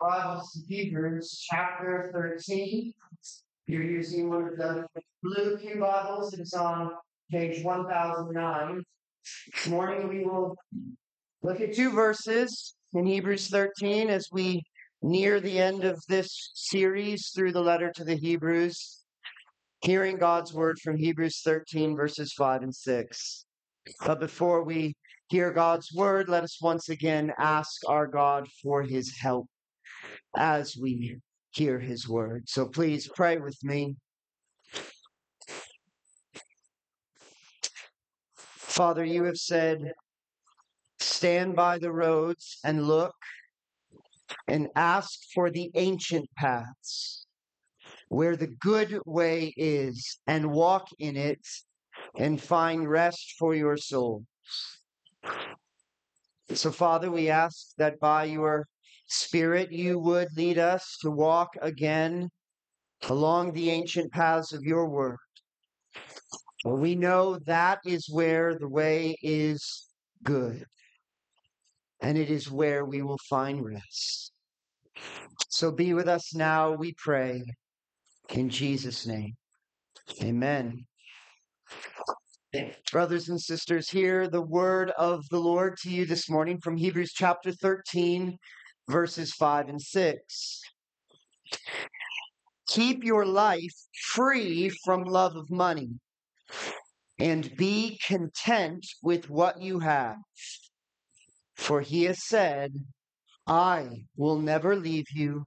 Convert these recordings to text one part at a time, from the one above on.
Bibles to Hebrews chapter 13. You're using one of the blue Pew Bibles. It's on page 1009. This morning we will look at two verses in Hebrews 13 as we near the end of this series through the letter to the Hebrews, hearing God's word from Hebrews 13, verses 5 and 6. But before we hear God's word, let us once again ask our God for his help as we hear his word. So please pray with me. Father, you have said, stand by the roads and look and ask for the ancient paths where the good way is and walk in it and find rest for your souls. So, Father, we ask that by your Spirit you would lead us to walk again along the ancient paths of your word. We know that is where the way is good, and it is where we will find rest. So be with us now, we pray, in Jesus' name. Amen. Brothers and sisters, hear the word of the Lord to you this morning from Hebrews chapter 13, verses 5 and 6. Keep your life free from love of money and be content with what you have. For he has said, I will never leave you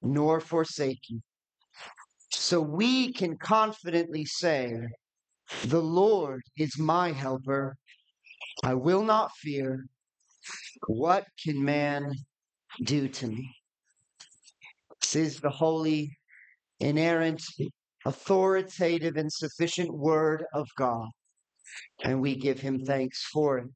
nor forsake you. So we can confidently say, The Lord is my helper. I will not fear. What can man do to me? This is the holy, inerrant, authoritative, and sufficient word of God. And we give him thanks for it.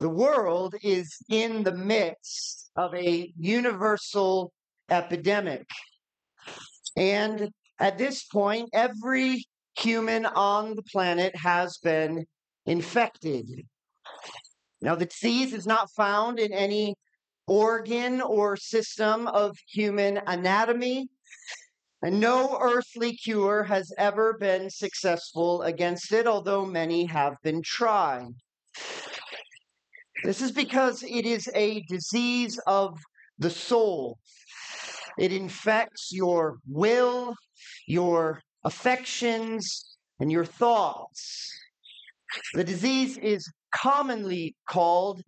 The world is in the midst of a universal epidemic. And at this point, every human on the planet has been infected. Now, the disease is not found in any organ or system of human anatomy, and no earthly cure has ever been successful against it, although many have been tried. This is because it is a disease of the soul. It infects your will, your affections, and your thoughts. The disease is commonly called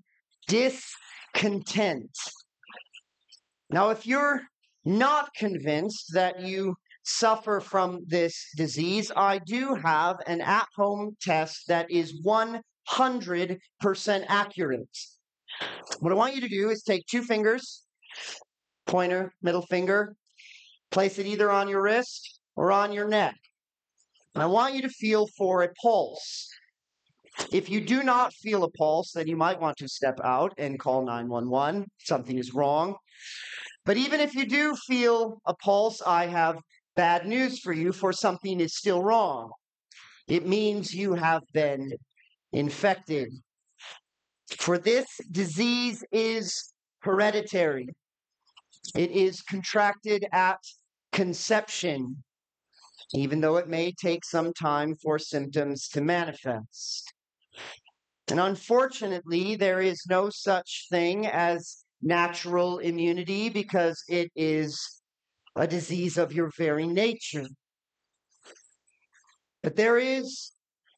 discontent. Now, if you're not convinced that you suffer from this disease, I do have an at home test that is 100% accurate. What I want you to do is take two fingers, pointer, middle finger, place it either on your wrist or on your neck. And I want you to feel for a pulse. If you do not feel a pulse, then you might want to step out and call 911. Something is wrong. But even if you do feel a pulse, I have bad news for you, for something is still wrong. It means you have been infected. For this disease is hereditary, it is contracted at conception, even though it may take some time for symptoms to manifest. And unfortunately, there is no such thing as natural immunity because it is a disease of your very nature. But there is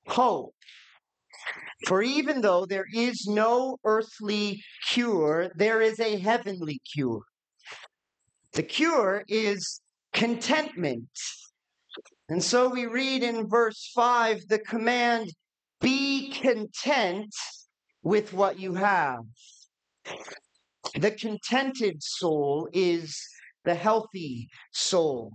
hope. For even though there is no earthly cure, there is a heavenly cure. The cure is contentment. And so we read in verse 5 the command be content with what you have. The contented soul is the healthy soul.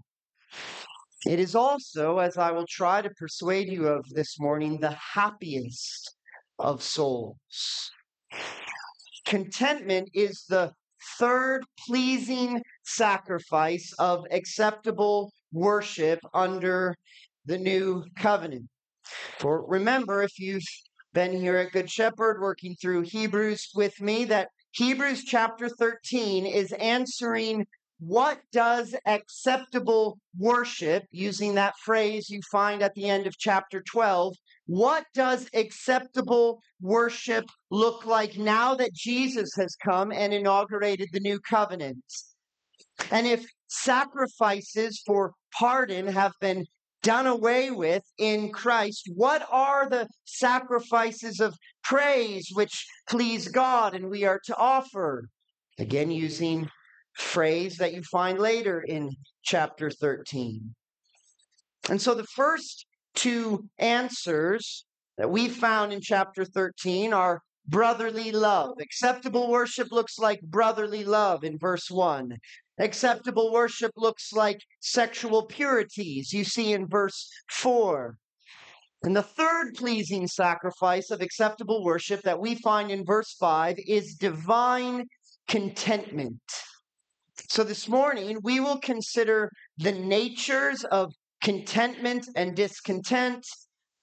It is also, as I will try to persuade you of this morning, the happiest of souls. Contentment is the third pleasing sacrifice of acceptable worship under the new covenant. For remember, if you've been here at Good Shepherd working through Hebrews with me, that Hebrews chapter 13 is answering what does acceptable worship, using that phrase you find at the end of chapter 12, what does acceptable worship look like now that Jesus has come and inaugurated the new covenant? And if sacrifices for pardon have been done away with in Christ, what are the sacrifices of praise which please God and we are to offer? Again, using phrase that you find later in chapter 13. And so the first two answers that we found in chapter 13 are brotherly love. Acceptable worship looks like brotherly love in verse 1. Acceptable worship looks like sexual purities, you see in verse 4. And the third pleasing sacrifice of acceptable worship that we find in verse 5 is divine contentment. So this morning, we will consider the natures of contentment and discontent,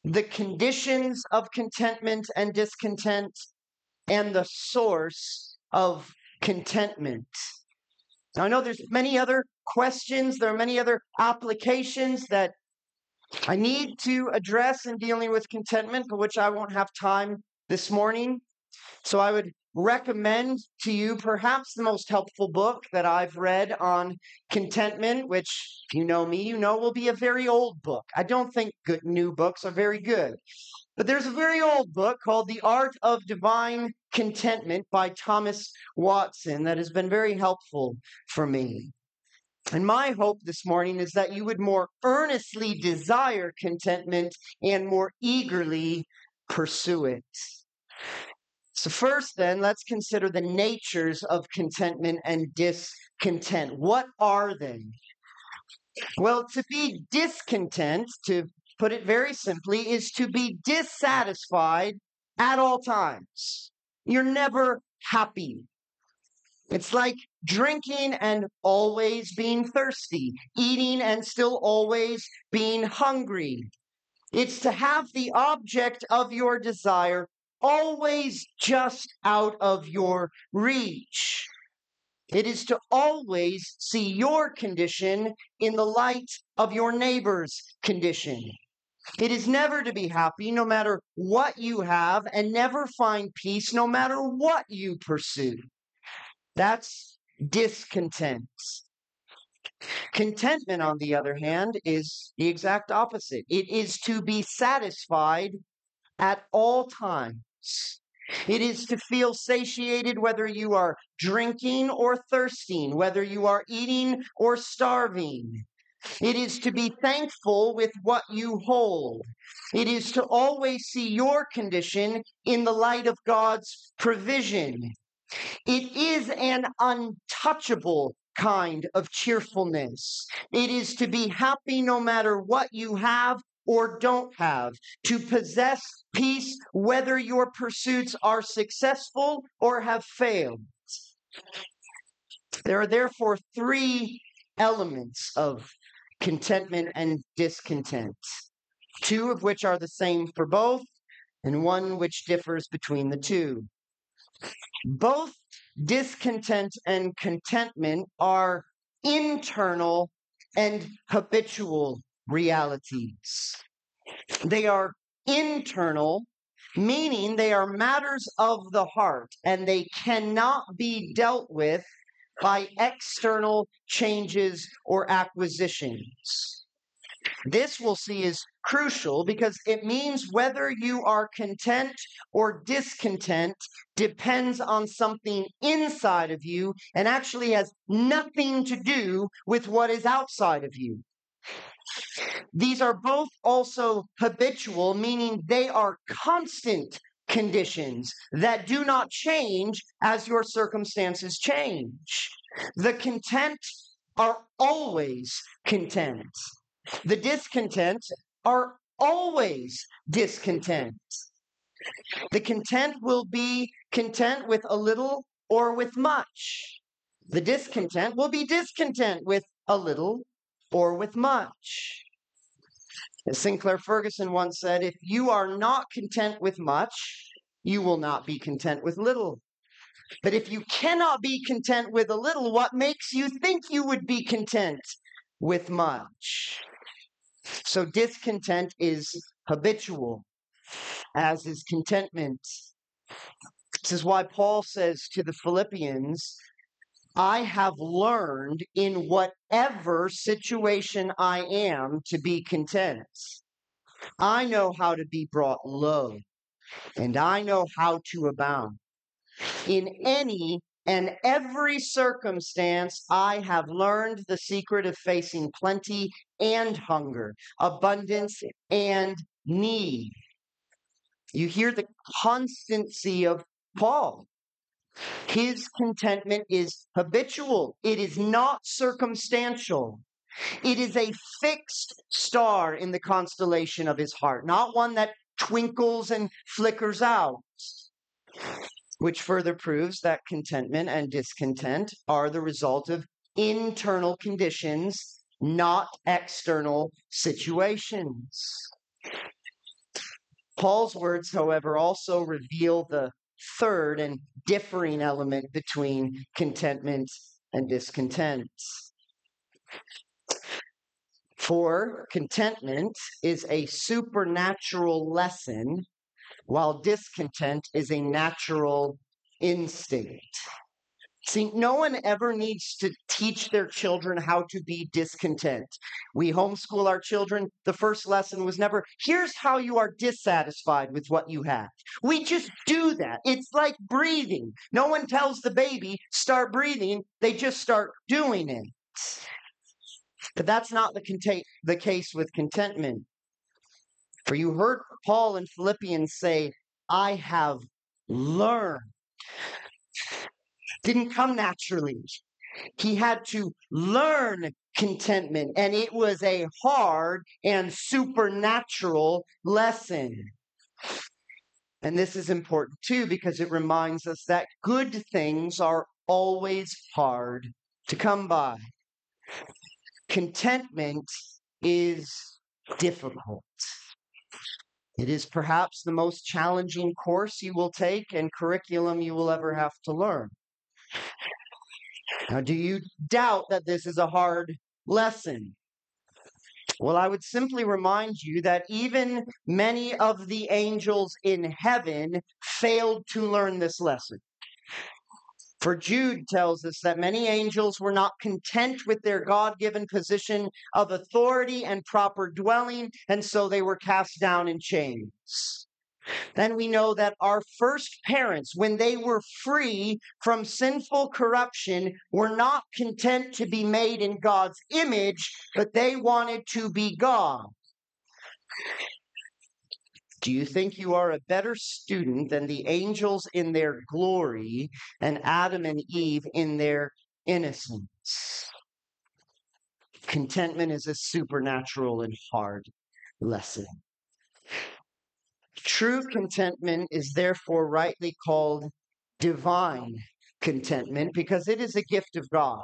the conditions of contentment and discontent, and the source of contentment. Now, I know there's many other questions, there are many other applications that I need to address in dealing with contentment, for which I won't have time this morning. So I would recommend to you perhaps the most helpful book that I've read on contentment, which, if you know me, you know will be a very old book. I don't think good new books are very good. But there's a very old book called The Art of Divine Contentment by Thomas Watson that has been very helpful for me. And my hope this morning is that you would more earnestly desire contentment and more eagerly pursue it. So, first, then, let's consider the natures of contentment and discontent. What are they? Well, to be discontent, to put it very simply, is to be dissatisfied at all times. You're never happy. It's like drinking and always being thirsty, eating and still always being hungry. It's to have the object of your desire always just out of your reach. It is to always see your condition in the light of your neighbor's condition. It is never to be happy no matter what you have, and never find peace no matter what you pursue. That's discontent. Contentment, on the other hand, is the exact opposite. It is to be satisfied at all times it is to feel satiated whether you are drinking or thirsting, whether you are eating or starving. It is to be thankful with what you hold. It is to always see your condition in the light of God's provision. It is an untouchable kind of cheerfulness. It is to be happy no matter what you have or don't have, to possess peace whether your pursuits are successful or have failed. There are therefore three elements of contentment and discontent, two of which are the same for both, and one which differs between the two. Both discontent and contentment are internal and habitual realities. They are internal, meaning they are matters of the heart and they cannot be dealt with by external changes or acquisitions. This we'll see is crucial because it means whether you are content or discontent depends on something inside of you and actually has nothing to do with what is outside of you. These are both also habitual, meaning they are constant conditions that do not change as your circumstances change. The content are always content. The discontent are always discontent. The content will be content with a little or with much. The discontent will be discontent with a little or with much. As Sinclair Ferguson once said, if you are not content with much, you will not be content with little. But if you cannot be content with a little, what makes you think you would be content with much? So discontent is habitual, as is contentment. This is why Paul says to the Philippians, I have learned in whatever situation I am to be content. I know how to be brought low, and I know how to abound. In any and every circumstance, I have learned the secret of facing plenty and hunger, abundance and need. You hear the constancy of Paul. His contentment is habitual, it is not circumstantial. It is a fixed star in the constellation of his heart, not one that twinkles and flickers out, which further proves that contentment and discontent are the result of internal conditions, not external situations. Paul's words, however, also reveal the third and differing element between contentment and discontent. For contentment is a supernatural lesson, while discontent is a natural instinct. See, no one ever needs to teach their children how to be discontent. We homeschool our children. The first lesson was never, here's how you are dissatisfied with what you have. We just do that. It's like breathing. No one tells the baby, start breathing. They just start doing it. But that's not the, the case with contentment. For you heard Paul in Philippians say, I have learned didn't come naturally. He had to learn contentment, and it was a hard and supernatural lesson. And this is important too because it reminds us that good things are always hard to come by. Contentment is difficult. It is perhaps the most challenging course you will take and curriculum you will ever have to learn. Now, do you doubt that this is a hard lesson? Well, I would simply remind you that even many of the angels in heaven failed to learn this lesson. For Jude tells us that many angels were not content with their God given position of authority and proper dwelling, and so they were cast down in chains. Then we know that our first parents, when they were free from sinful corruption, were not content to be made in God's image, but they wanted to be God. Do you think you are a better student than the angels in their glory and Adam and Eve in their innocence? Contentment is a supernatural and hard lesson. True contentment is therefore rightly called divine contentment because it is a gift of God.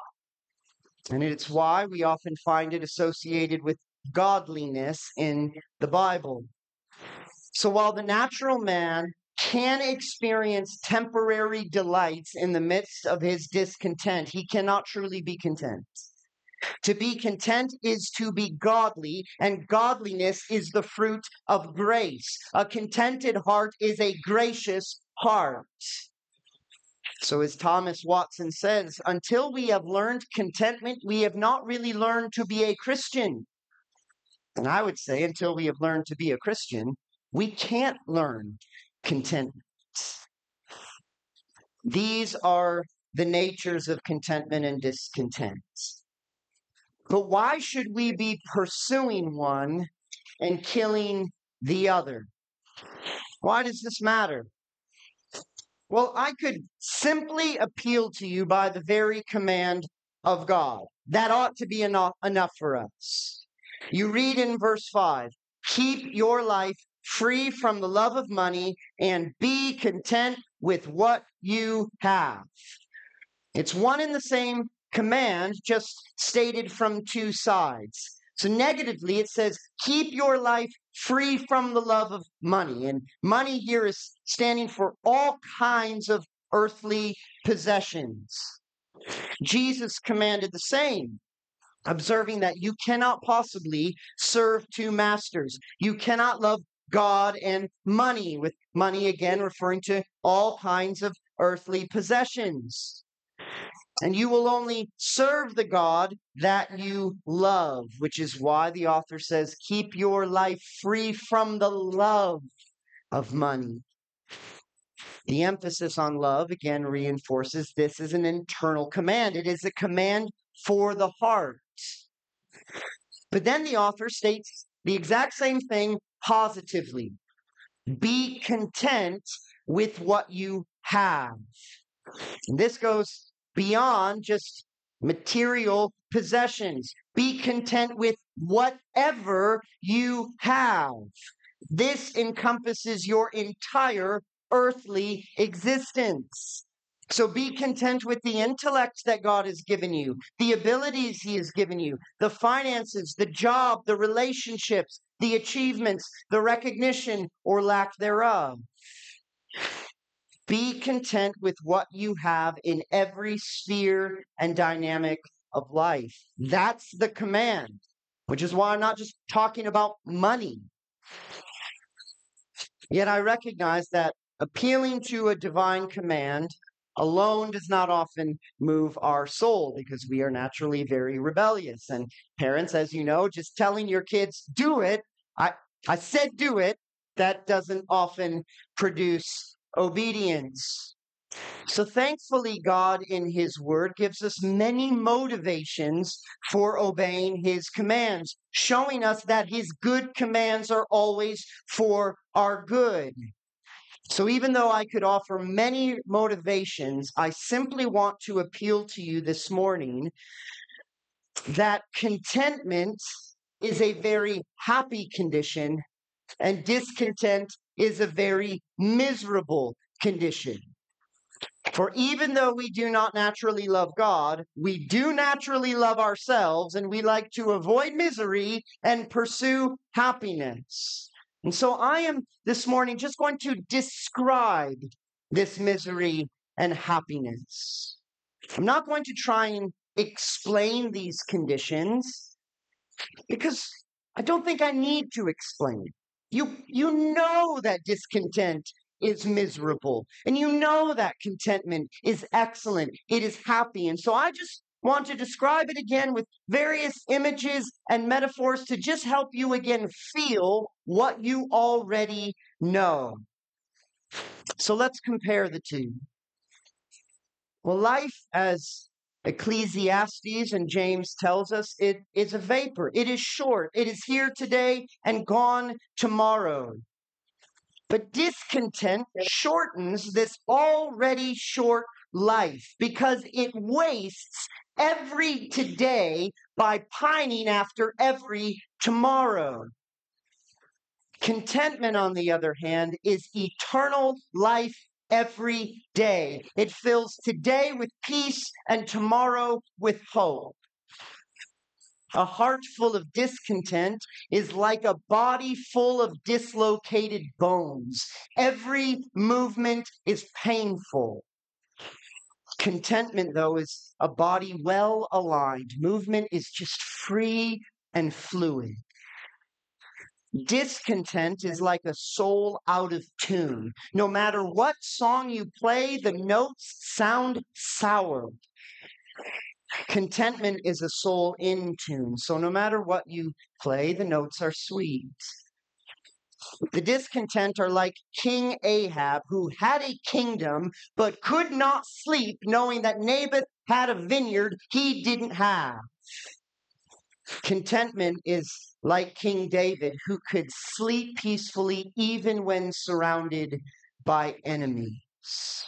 And it's why we often find it associated with godliness in the Bible. So while the natural man can experience temporary delights in the midst of his discontent, he cannot truly be content. To be content is to be godly, and godliness is the fruit of grace. A contented heart is a gracious heart. So, as Thomas Watson says, until we have learned contentment, we have not really learned to be a Christian. And I would say, until we have learned to be a Christian, we can't learn contentment. These are the natures of contentment and discontent. But why should we be pursuing one and killing the other? Why does this matter? Well, I could simply appeal to you by the very command of God. That ought to be enough, enough for us. You read in verse 5 Keep your life free from the love of money and be content with what you have. It's one and the same command just stated from two sides. So, negatively, it says, keep your life free from the love of money. And money here is standing for all kinds of earthly possessions. Jesus commanded the same, observing that you cannot possibly serve two masters. You cannot love God and money, with money again referring to all kinds of earthly possessions. And you will only serve the God that you love, which is why the author says, keep your life free from the love of money. The emphasis on love again reinforces this is an internal command. It is a command for the heart. But then the author states the exact same thing positively. Be content with what you have. And this goes beyond just material possessions. Be content with whatever you have. This encompasses your entire earthly existence. So be content with the intellect that God has given you, the abilities He has given you, the finances, the job, the relationships, the achievements, the recognition or lack thereof. Be content with what you have in every sphere and dynamic of life. That's the command, which is why I'm not just talking about money. Yet I recognize that appealing to a divine command alone does not often move our soul because we are naturally very rebellious. And parents, as you know, just telling your kids, do it, I, I said do it, that doesn't often produce obedience. So thankfully, God in His Word gives us many motivations for obeying His commands, showing us that His good commands are always for our good. So even though I could offer many motivations, I simply want to appeal to you this morning that contentment is a very happy condition and discontent is a very miserable condition. For even though we do not naturally love God, we do naturally love ourselves and we like to avoid misery and pursue happiness. And so I am this morning just going to describe this misery and happiness. I'm not going to try and explain these conditions because I don't think I need to explain it. You, you know that discontent is miserable, and you know that contentment is excellent. It is happy. And so I just want to describe it again with various images and metaphors to just help you again feel what you already know. So let's compare the two. Well, life, as Ecclesiastes and James tells us, it is a vapor. It is short. It is here today and gone tomorrow. But discontent shortens this already short life because it wastes every today by pining after every tomorrow. Contentment, on the other hand, is eternal life every day. It fills today with peace and tomorrow with hope. A heart full of discontent is like a body full of dislocated bones. Every movement is painful. Contentment, though, is a body well aligned. Movement is just free and fluid. Discontent is like a soul out of tune. No matter what song you play, the notes sound sour. Contentment is a soul in tune. So no matter what you play, the notes are sweet. The discontent are like King Ahab, who had a kingdom but could not sleep, knowing that Naboth had a vineyard he didn't have. Contentment is like King David, who could sleep peacefully even when surrounded by enemies.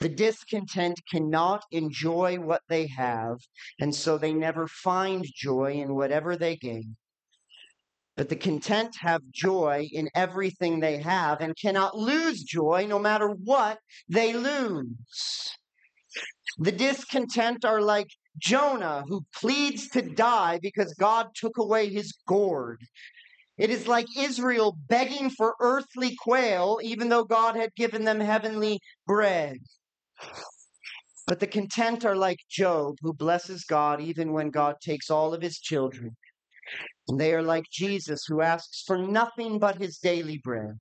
The discontent cannot enjoy what they have, and so they never find joy in whatever they gain. But the content have joy in everything they have and cannot lose joy no matter what they lose. The discontent are like Jonah, who pleads to die because God took away his gourd. It is like Israel begging for earthly quail, even though God had given them heavenly bread. But the content are like Job, who blesses God even when God takes all of his children. And they are like Jesus, who asks for nothing but his daily bread.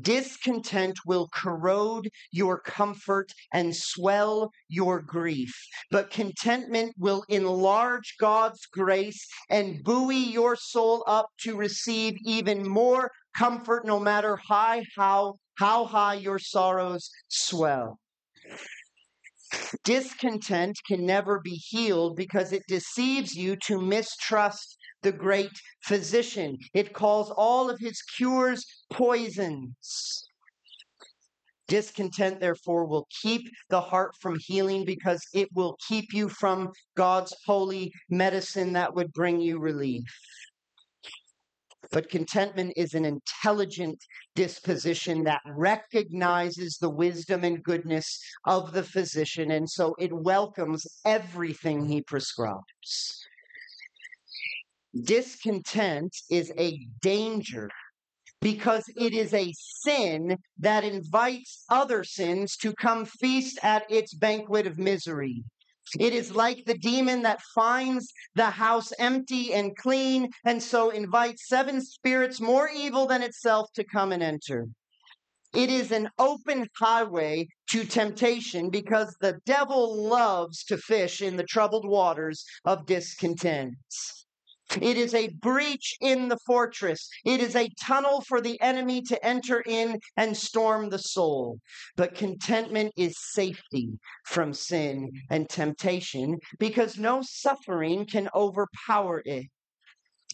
Discontent will corrode your comfort and swell your grief, but contentment will enlarge God's grace and buoy your soul up to receive even more comfort no matter high how how high your sorrows swell. Discontent can never be healed because it deceives you to mistrust the great physician. It calls all of his cures poisons. Discontent, therefore, will keep the heart from healing because it will keep you from God's holy medicine that would bring you relief. But contentment is an intelligent disposition that recognizes the wisdom and goodness of the physician, and so it welcomes everything he prescribes. Discontent is a danger because it is a sin that invites other sins to come feast at its banquet of misery. It is like the demon that finds the house empty and clean, and so invites seven spirits more evil than itself to come and enter. It is an open highway to temptation because the devil loves to fish in the troubled waters of discontent. It is a breach in the fortress. It is a tunnel for the enemy to enter in and storm the soul. But contentment is safety from sin and temptation because no suffering can overpower it.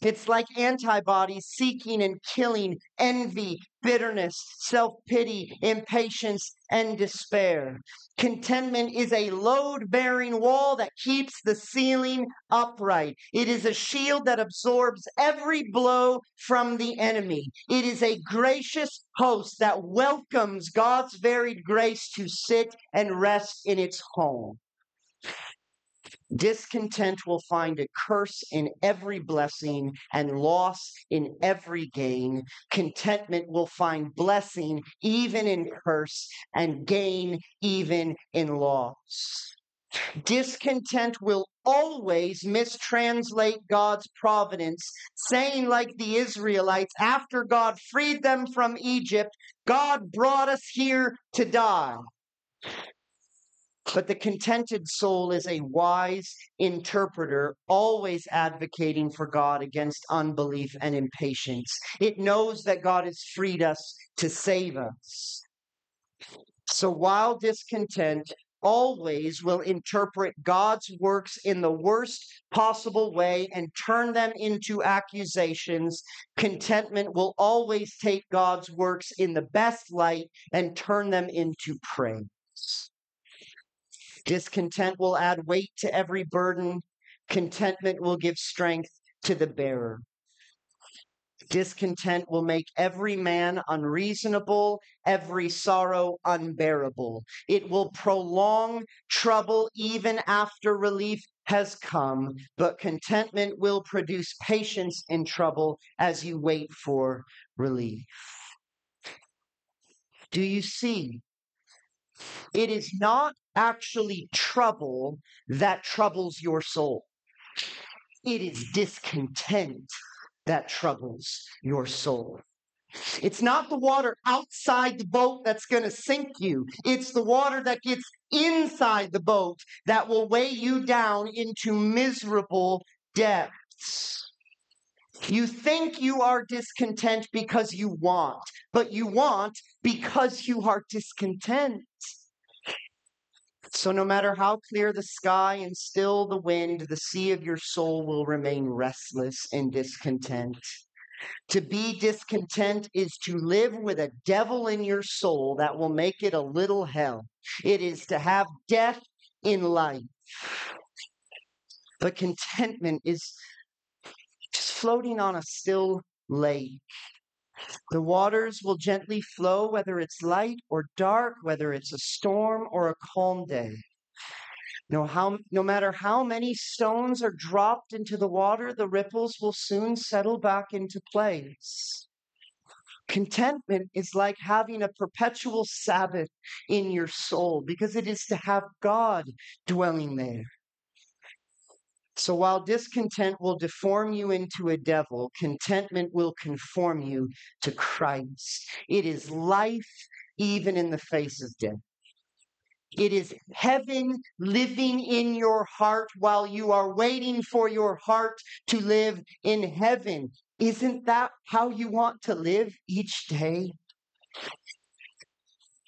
It's like antibodies seeking and killing envy, bitterness, self pity, impatience, and despair. Contentment is a load bearing wall that keeps the ceiling upright. It is a shield that absorbs every blow from the enemy. It is a gracious host that welcomes God's varied grace to sit and rest in its home. Discontent will find a curse in every blessing and loss in every gain. Contentment will find blessing even in curse and gain even in loss. Discontent will always mistranslate God's providence, saying, like the Israelites, after God freed them from Egypt, God brought us here to die. But the contented soul is a wise interpreter, always advocating for God against unbelief and impatience. It knows that God has freed us to save us. So while discontent always will interpret God's works in the worst possible way and turn them into accusations, contentment will always take God's works in the best light and turn them into praise. Discontent will add weight to every burden. Contentment will give strength to the bearer. Discontent will make every man unreasonable, every sorrow unbearable. It will prolong trouble even after relief has come, but contentment will produce patience in trouble as you wait for relief. Do you see it is not actually trouble that troubles your soul. It is discontent that troubles your soul. It's not the water outside the boat that's going to sink you. It's the water that gets inside the boat that will weigh you down into miserable depths. You think you are discontent because you want, but you want because you are discontent. So, no matter how clear the sky and still the wind, the sea of your soul will remain restless and discontent. To be discontent is to live with a devil in your soul that will make it a little hell. It is to have death in life. But contentment is just floating on a still lake. The waters will gently flow, whether it's light or dark, whether it's a storm or a calm day. No, how, no matter how many stones are dropped into the water, the ripples will soon settle back into place. Contentment is like having a perpetual Sabbath in your soul because it is to have God dwelling there. So while discontent will deform you into a devil, contentment will conform you to Christ. It is life even in the face of death. It is heaven living in your heart while you are waiting for your heart to live in heaven. Isn't that how you want to live each day?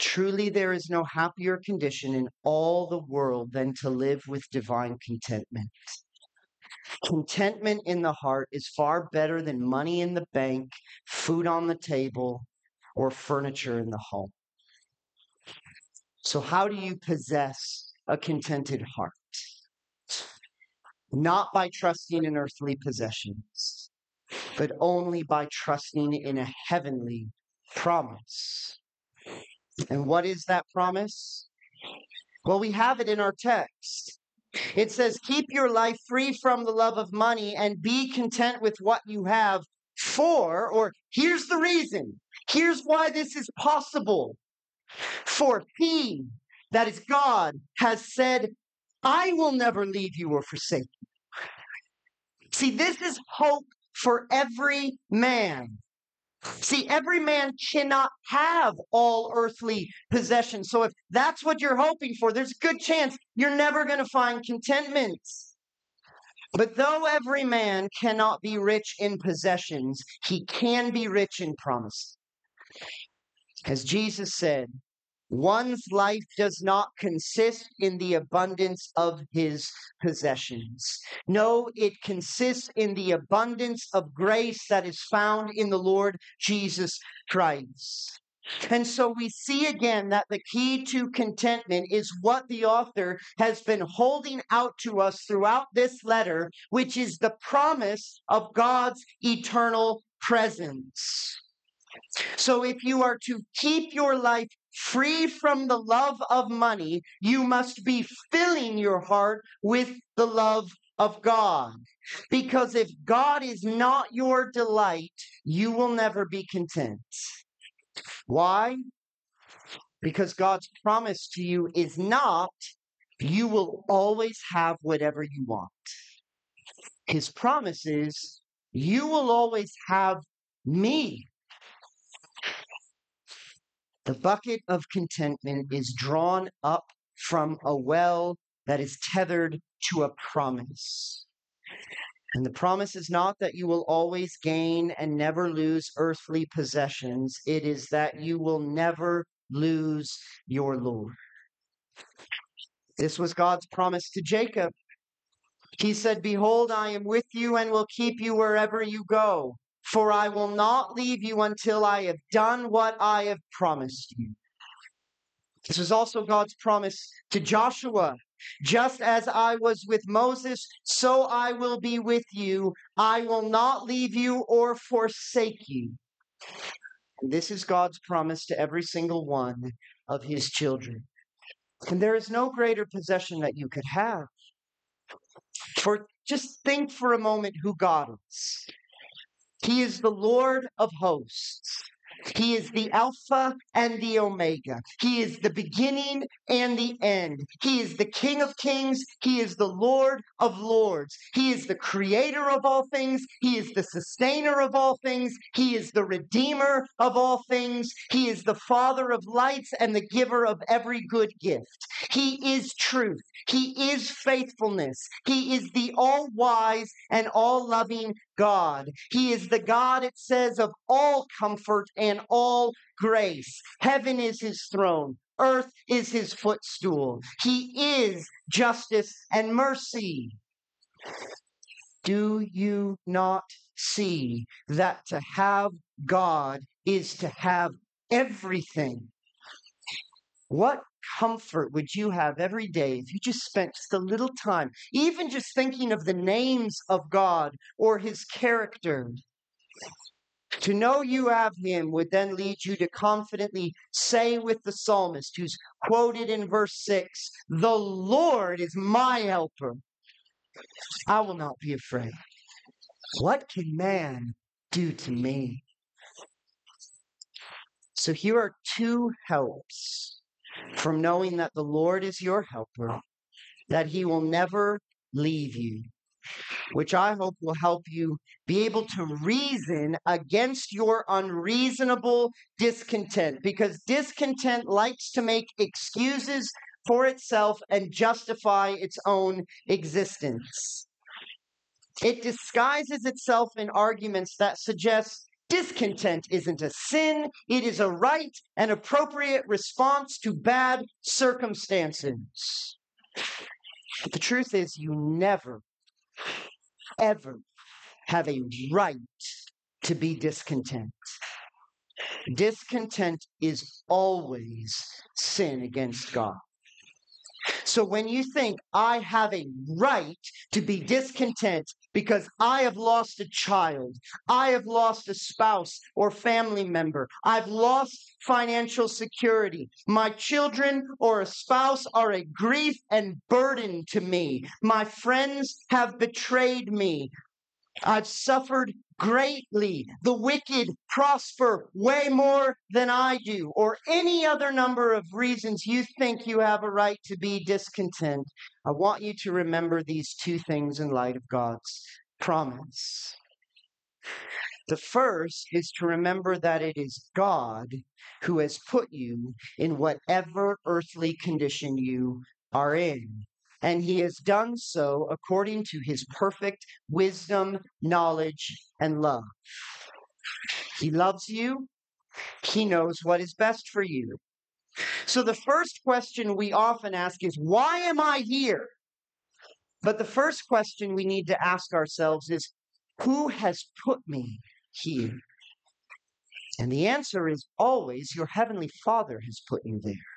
Truly, there is no happier condition in all the world than to live with divine contentment. Contentment in the heart is far better than money in the bank, food on the table, or furniture in the home. So, how do you possess a contented heart? Not by trusting in earthly possessions, but only by trusting in a heavenly promise. And what is that promise? Well, we have it in our text. It says, Keep your life free from the love of money and be content with what you have. For, or here's the reason, here's why this is possible. For he, that is God, has said, I will never leave you or forsake you. See, this is hope for every man. See, every man cannot have all earthly possessions. So if that's what you're hoping for, there's a good chance you're never going to find contentment. But though every man cannot be rich in possessions, he can be rich in promise. As Jesus said, One's life does not consist in the abundance of his possessions. No, it consists in the abundance of grace that is found in the Lord Jesus Christ. And so we see again that the key to contentment is what the author has been holding out to us throughout this letter, which is the promise of God's eternal presence. So if you are to keep your life free from the love of money, you must be filling your heart with the love of God. Because if God is not your delight, you will never be content. Why? Because God's promise to you is not you will always have whatever you want. His promise is you will always have me. The bucket of contentment is drawn up from a well that is tethered to a promise. And the promise is not that you will always gain and never lose earthly possessions, it is that you will never lose your Lord. This was God's promise to Jacob. He said, Behold, I am with you and will keep you wherever you go for I will not leave you until I have done what I have promised you. This was also God's promise to Joshua. Just as I was with Moses, so I will be with you. I will not leave you or forsake you. And this is God's promise to every single one of his children. And there is no greater possession that you could have. For just think for a moment who God is. He is the Lord of hosts. He is the Alpha and the Omega. He is the beginning and the end. He is the King of kings. He is the Lord of lords. He is the creator of all things. He is the sustainer of all things. He is the redeemer of all things. He is the father of lights and the giver of every good gift. He is truth. He is faithfulness. He is the all wise and all loving God. He is the God, it says, of all comfort and all grace. Heaven is his throne. Earth is his footstool. He is justice and mercy. Do you not see that to have God is to have everything? What comfort would you have every day if you just spent just a little time, even just thinking of the names of God or his character? To know you have him would then lead you to confidently say with the psalmist, who's quoted in verse 6 The Lord is my helper. I will not be afraid. What can man do to me? So here are two helps from knowing that the Lord is your helper, that he will never leave you, which I hope will help you be able to reason against your unreasonable discontent, because discontent likes to make excuses for itself and justify its own existence. It disguises itself in arguments that suggest discontent isn't a sin, it is a right and appropriate response to bad circumstances. But the truth is, you never, ever have a right to be discontent. Discontent is always sin against God. So when you think I have a right to be discontent because I have lost a child, I have lost a spouse or family member, I've lost financial security, my children or a spouse are a grief and burden to me, my friends have betrayed me, I've suffered greatly. The wicked prosper way more than I do, or any other number of reasons you think you have a right to be discontent. I want you to remember these two things in light of God's promise. The first is to remember that it is God who has put you in whatever earthly condition you are in and he has done so according to his perfect wisdom, knowledge, and love. He loves you, he knows what is best for you. So, the first question we often ask is, Why am I here? But the first question we need to ask ourselves is, Who has put me here? And the answer is always, Your Heavenly Father has put you there.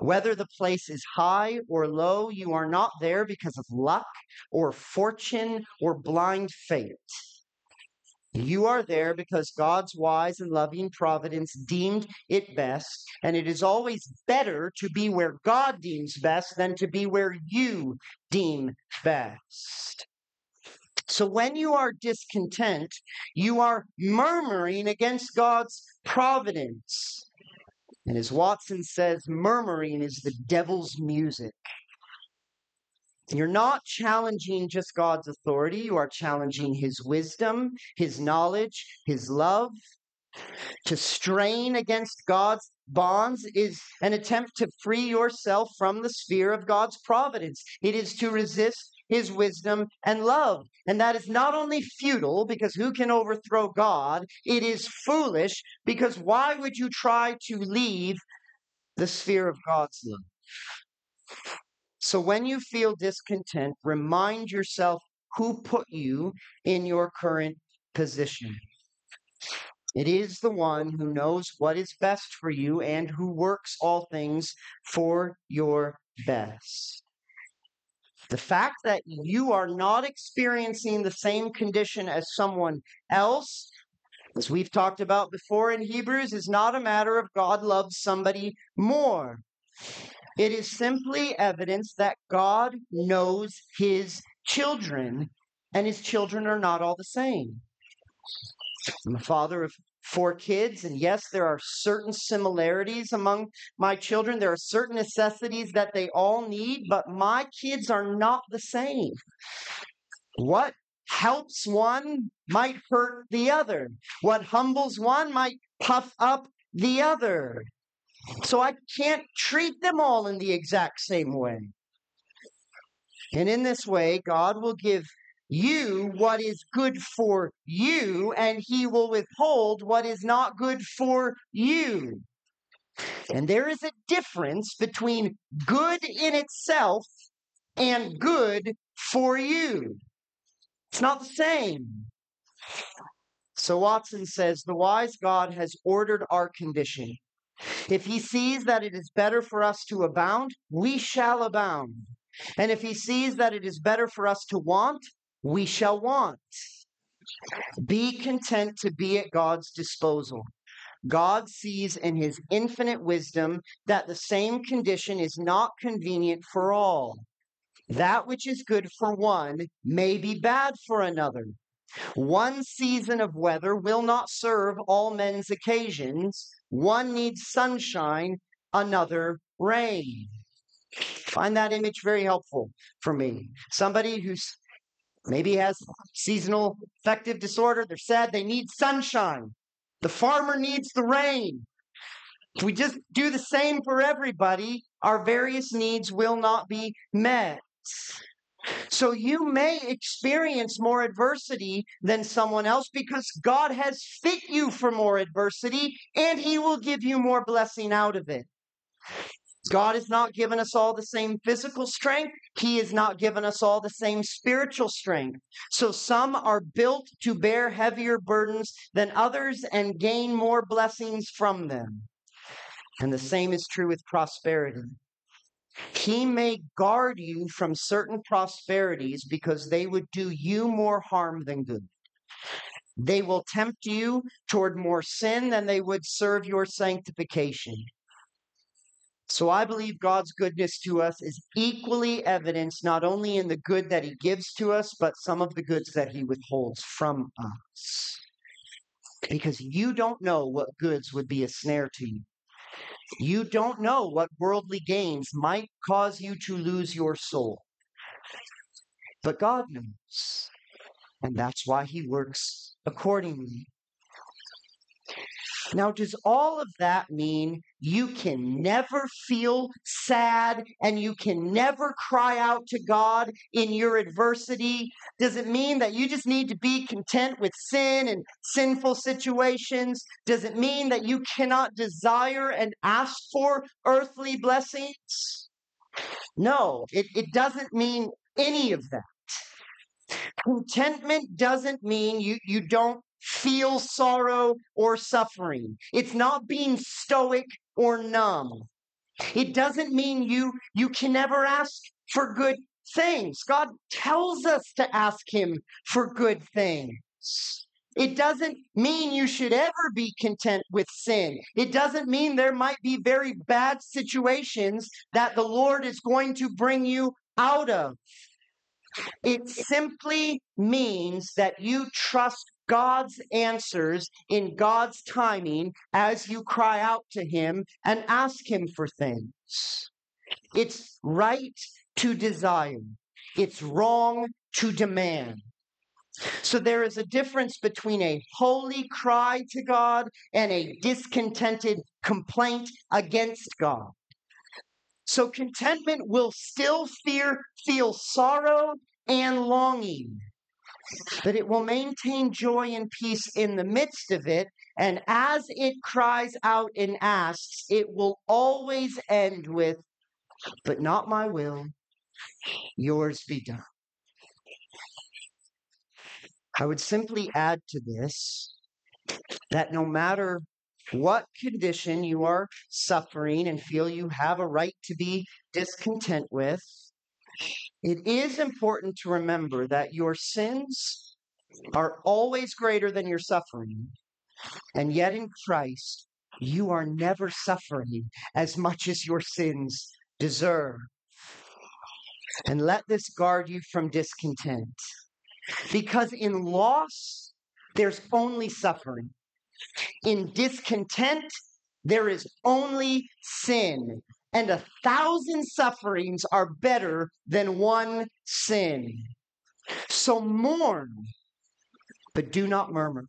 Whether the place is high or low, you are not there because of luck or fortune or blind fate. You are there because God's wise and loving providence deemed it best, and it is always better to be where God deems best than to be where you deem best. So when you are discontent, you are murmuring against God's providence. And as Watson says, murmuring is the devil's music. You're not challenging just God's authority, you are challenging his wisdom, his knowledge, his love. To strain against God's bonds is an attempt to free yourself from the sphere of God's providence. It is to resist his wisdom and love. And that is not only futile, because who can overthrow God? It is foolish, because why would you try to leave the sphere of God's love? So when you feel discontent, remind yourself who put you in your current position. It is the one who knows what is best for you and who works all things for your best. The fact that you are not experiencing the same condition as someone else, as we've talked about before in Hebrews, is not a matter of God loves somebody more. It is simply evidence that God knows his children, and his children are not all the same. I'm a father of four kids. And yes, there are certain similarities among my children. There are certain necessities that they all need, but my kids are not the same. What helps one might hurt the other. What humbles one might puff up the other. So I can't treat them all in the exact same way. And in this way, God will give you what is good for you, and he will withhold what is not good for you. And there is a difference between good in itself and good for you. It's not the same. So Watson says the wise God has ordered our condition. If he sees that it is better for us to abound, we shall abound. And if he sees that it is better for us to want, we shall want. Be content to be at God's disposal. God sees in his infinite wisdom that the same condition is not convenient for all. That which is good for one may be bad for another. One season of weather will not serve all men's occasions. One needs sunshine, another rain. Find that image very helpful for me. Somebody who's maybe he has seasonal affective disorder, they're sad, they need sunshine. The farmer needs the rain. If we just do the same for everybody, our various needs will not be met. So you may experience more adversity than someone else because God has fit you for more adversity and he will give you more blessing out of it. God has not given us all the same physical strength. He has not given us all the same spiritual strength. So some are built to bear heavier burdens than others and gain more blessings from them. And the same is true with prosperity. He may guard you from certain prosperities because they would do you more harm than good. They will tempt you toward more sin than they would serve your sanctification. So I believe God's goodness to us is equally evidenced not only in the good that He gives to us, but some of the goods that He withholds from us. Because you don't know what goods would be a snare to you. You don't know what worldly gains might cause you to lose your soul. But God knows. And that's why He works accordingly. Now, does all of that mean you can never feel sad and you can never cry out to God in your adversity? Does it mean that you just need to be content with sin and sinful situations? Does it mean that you cannot desire and ask for earthly blessings? No, it, it doesn't mean any of that. Contentment doesn't mean you, you don't feel sorrow or suffering. It's not being stoic or numb. It doesn't mean you you can never ask for good things. God tells us to ask him for good things. It doesn't mean you should ever be content with sin. It doesn't mean there might be very bad situations that the Lord is going to bring you out of. It simply means that you trust God's answers in God's timing as you cry out to Him and ask Him for things. It's right to desire, it's wrong to demand. So there is a difference between a holy cry to God and a discontented complaint against God. So contentment will still fear, feel sorrow and longing but it will maintain joy and peace in the midst of it. And as it cries out and asks, it will always end with, But not my will, yours be done. I would simply add to this that no matter what condition you are suffering and feel you have a right to be discontent with, it is important to remember that your sins are always greater than your suffering. And yet in Christ, you are never suffering as much as your sins deserve. And let this guard you from discontent. Because in loss, there's only suffering. In discontent, there is only sin and a thousand sufferings are better than one sin. So mourn, but do not murmur.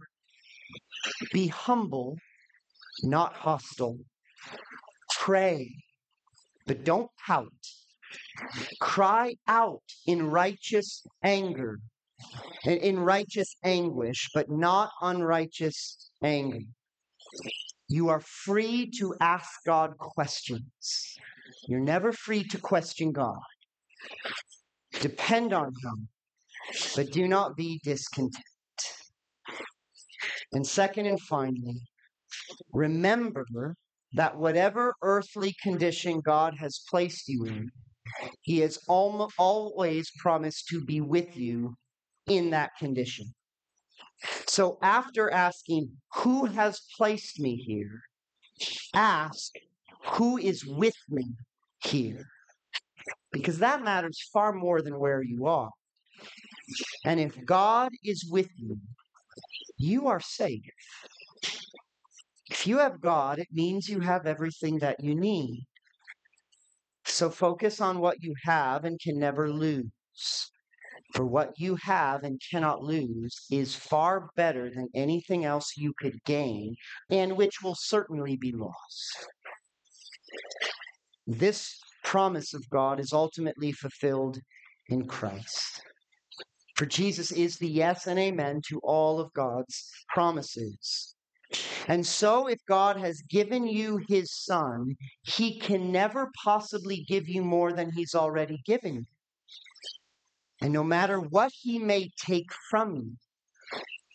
Be humble, not hostile. Pray, but don't pout. Cry out in righteous anger, in righteous anguish, but not unrighteous anger. You are free to ask God questions. You're never free to question God. Depend on Him, but do not be discontent. And second and finally, remember that whatever earthly condition God has placed you in, He has always promised to be with you in that condition. So after asking, Who has placed me here? ask, Who is with me here? Because that matters far more than where you are. And if God is with you, you are safe. If you have God, it means you have everything that you need. So focus on what you have and can never lose. For what you have and cannot lose is far better than anything else you could gain, and which will certainly be lost. This promise of God is ultimately fulfilled in Christ. For Jesus is the yes and amen to all of God's promises. And so, if God has given you his son, he can never possibly give you more than he's already given you. And no matter what he may take from you,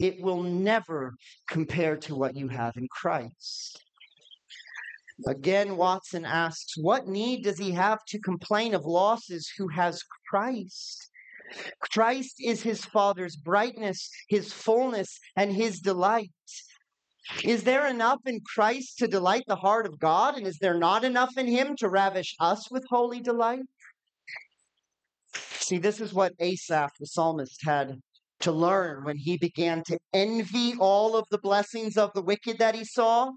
it will never compare to what you have in Christ. Again, Watson asks, What need does he have to complain of losses who has Christ? Christ is his Father's brightness, his fullness, and his delight. Is there enough in Christ to delight the heart of God? And is there not enough in him to ravish us with holy delight? See, this is what Asaph, the psalmist, had to learn when he began to envy all of the blessings of the wicked that he saw.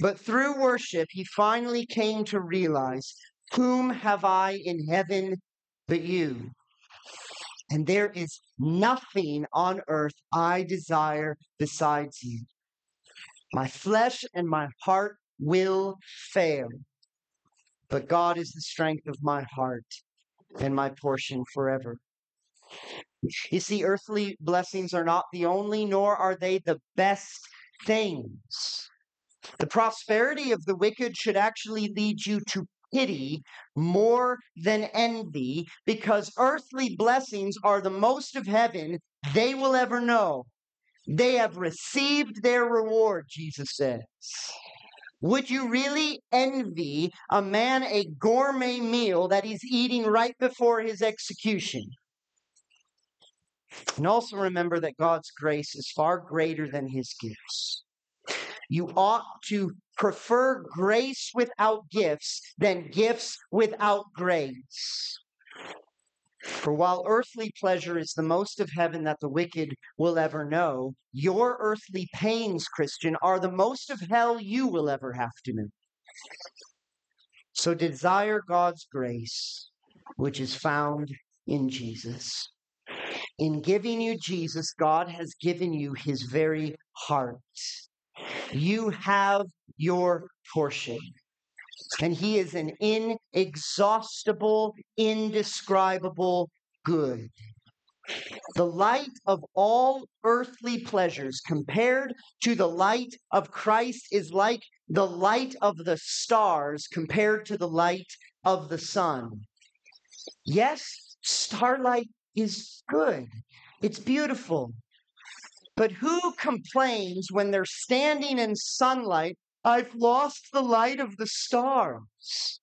But through worship, he finally came to realize, Whom have I in heaven but you? And there is nothing on earth I desire besides you. My flesh and my heart will fail, but God is the strength of my heart and my portion forever. You see, earthly blessings are not the only, nor are they the best things. The prosperity of the wicked should actually lead you to pity more than envy, because earthly blessings are the most of heaven they will ever know. They have received their reward, Jesus says. Would you really envy a man a gourmet meal that he's eating right before his execution? And also remember that God's grace is far greater than his gifts. You ought to prefer grace without gifts than gifts without grace. For while earthly pleasure is the most of heaven that the wicked will ever know, your earthly pains, Christian, are the most of hell you will ever have to know. So desire God's grace, which is found in Jesus. In giving you Jesus, God has given you his very heart. You have your portion. And he is an inexhaustible, indescribable good. The light of all earthly pleasures compared to the light of Christ is like the light of the stars compared to the light of the sun. Yes, starlight is good, it's beautiful. But who complains when they're standing in sunlight I've lost the light of the stars.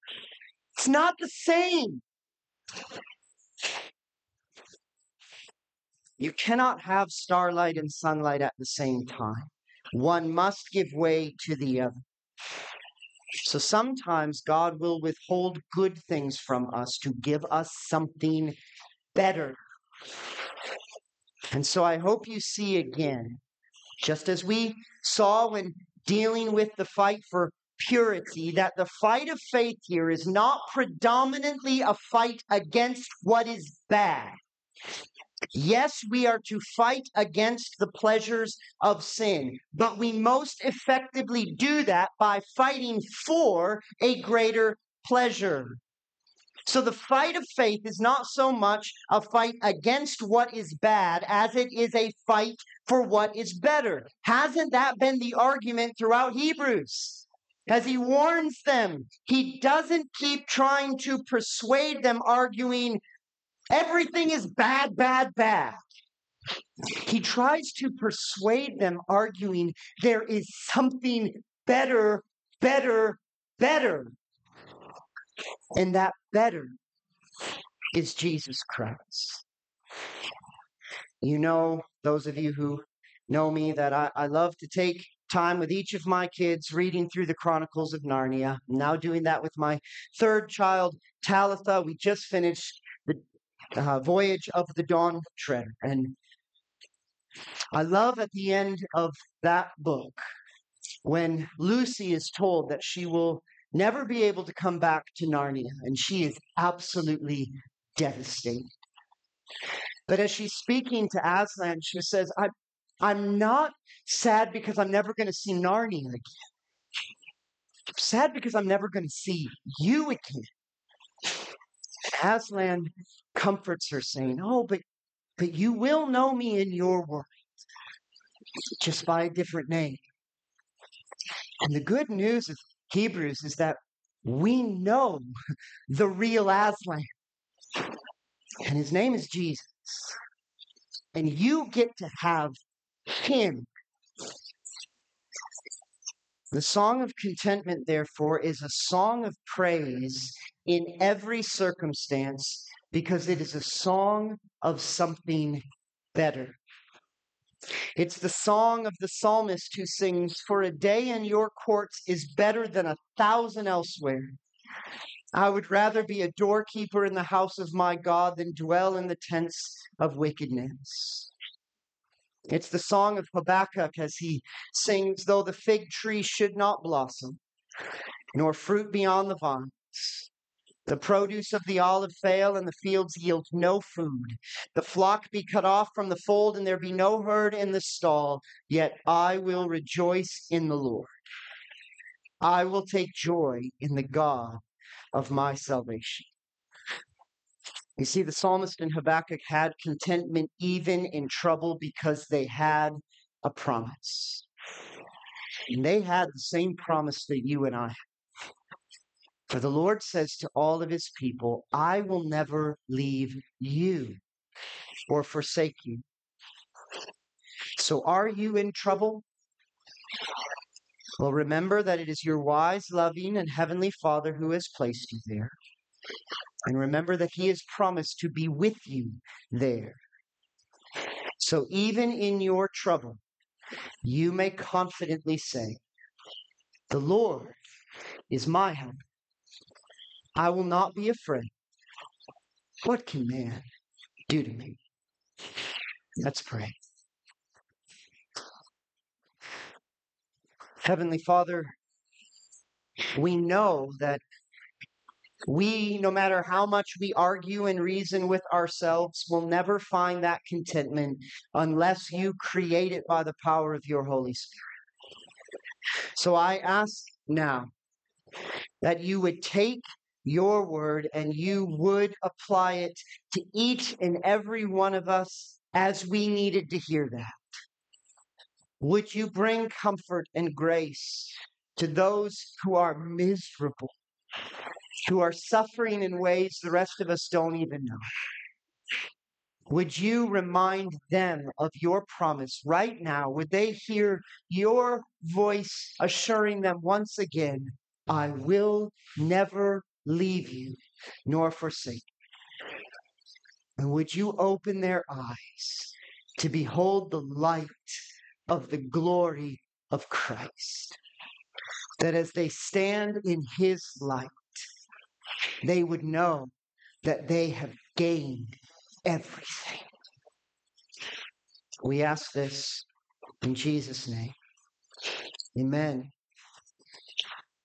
It's not the same. You cannot have starlight and sunlight at the same time. One must give way to the other. So sometimes God will withhold good things from us to give us something better. And so I hope you see again, just as we saw when dealing with the fight for purity, that the fight of faith here is not predominantly a fight against what is bad. Yes, we are to fight against the pleasures of sin, but we most effectively do that by fighting for a greater pleasure. So the fight of faith is not so much a fight against what is bad as it is a fight for what is better. Hasn't that been the argument throughout Hebrews? As he warns them, he doesn't keep trying to persuade them, arguing everything is bad, bad, bad. He tries to persuade them, arguing there is something better, better, better. And that better is Jesus Christ. You know, those of you who know me that I, I love to take time with each of my kids reading through the Chronicles of Narnia. I'm now doing that with my third child, Talitha. We just finished the uh, Voyage of the Dawn Treader. And I love at the end of that book when Lucy is told that she will never be able to come back to Narnia, and she is absolutely devastated. But as she's speaking to Aslan, she says, I, I'm not sad because I'm never going to see Narnia again. I'm sad because I'm never going to see you again. Aslan comforts her, saying, Oh, but but you will know me in your world, just by a different name. And the good news of Hebrews is that we know the real Aslan. And his name is Jesus. And you get to have him. The song of contentment, therefore, is a song of praise in every circumstance because it is a song of something better. It's the song of the psalmist who sings, For a day in your courts is better than a thousand elsewhere. I would rather be a doorkeeper in the house of my God than dwell in the tents of wickedness. It's the song of Habakkuk as he sings, Though the fig tree should not blossom, nor fruit be on the vines, the produce of the olive fail, and the fields yield no food. The flock be cut off from the fold, and there be no herd in the stall. Yet I will rejoice in the Lord. I will take joy in the God of my salvation. You see, the psalmist and Habakkuk had contentment even in trouble because they had a promise. And they had the same promise that you and I have. For the Lord says to all of his people, I will never leave you or forsake you. So are you in trouble? Well, remember that it is your wise, loving, and heavenly Father who has placed you there. And remember that he has promised to be with you there. So even in your trouble, you may confidently say, The Lord is my help. I will not be afraid. What can man do to me? Let's pray. Heavenly Father, we know that we, no matter how much we argue and reason with ourselves, will never find that contentment unless you create it by the power of your Holy Spirit. So I ask now that you would take your word and you would apply it to each and every one of us as we needed to hear that. Would you bring comfort and grace to those who are miserable, who are suffering in ways the rest of us don't even know? Would you remind them of your promise right now? Would they hear your voice assuring them once again, I will never leave you nor forsake you. And would you open their eyes to behold the light of the glory of Christ? That as they stand in his light, they would know that they have gained everything. We ask this in Jesus' name. Amen.